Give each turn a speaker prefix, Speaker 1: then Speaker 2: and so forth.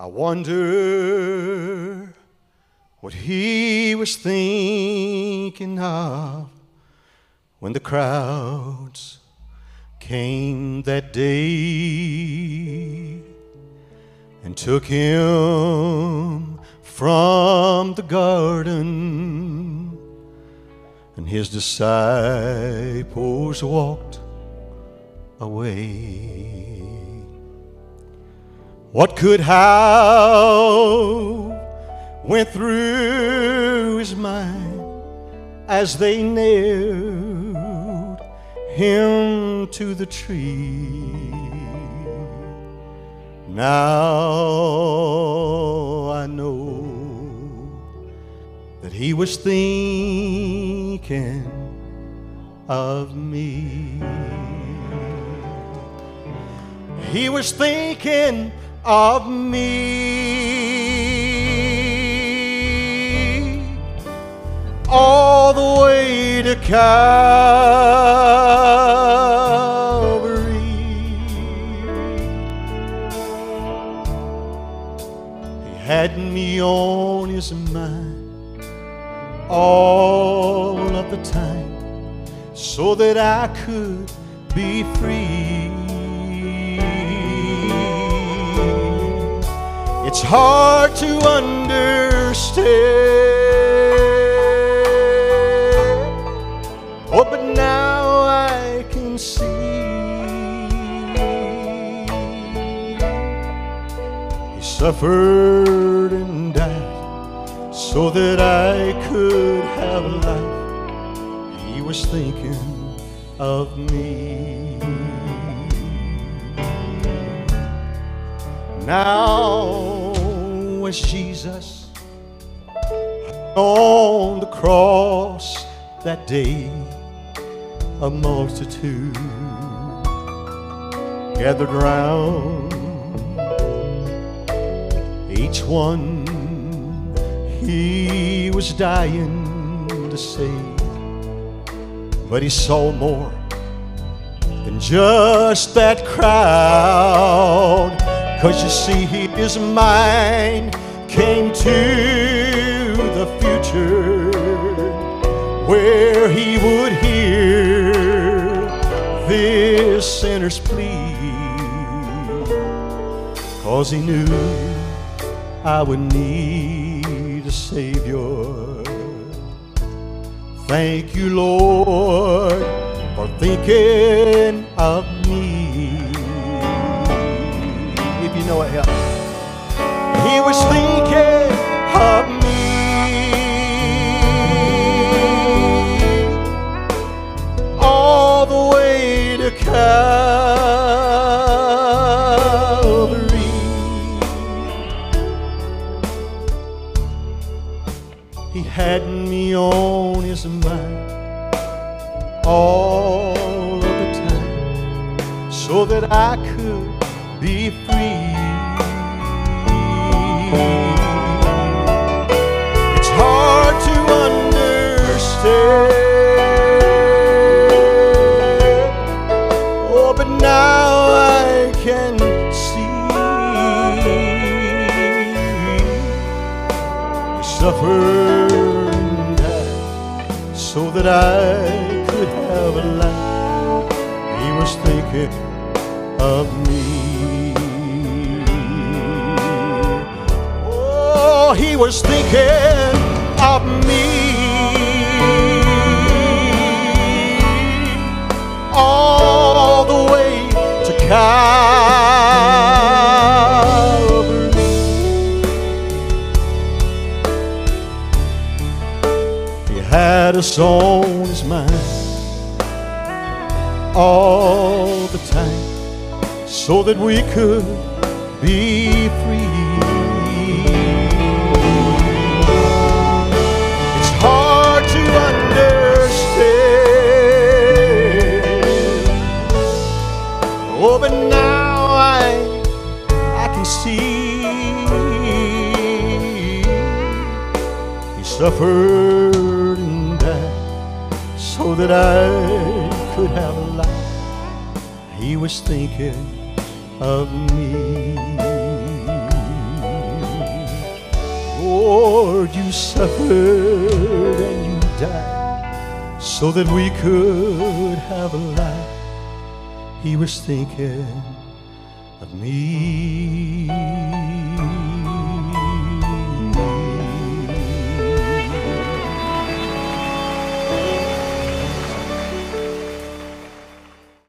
Speaker 1: I wonder what he was thinking of when the crowds came that day and took him from the garden and his disciples walked away. What could have went through his mind as they nailed him to the tree? Now I know that he was thinking of me. He was thinking of me all the way to Calvary. He had me on his mind all of the time so that I could be free. It's hard to understand. Oh, but now I can see. He suffered and died so that I could have life. He was thinking of me. Now, as Jesus on the cross that day, a multitude gathered round, each one he was dying to save, but he saw more than just that crowd. Cause you see, his mind came to the future where he would hear this sinner's plea. Cause he knew I would need a Savior. Thank you, Lord, for thinking of me know it, help. He was thinking of me all the way to Calvary. He had me on his mind all of the time so that I could be free. Suffered and died so that I could have a life. He was thinking of me. Oh, he was thinking had us on his mind all the time so that we could be free. It's hard to understand. Oh, but now I I can see He suffered so that I could have a life. He was thinking of me. Lord, you suffered and you died so that we could have a life. He was thinking of me.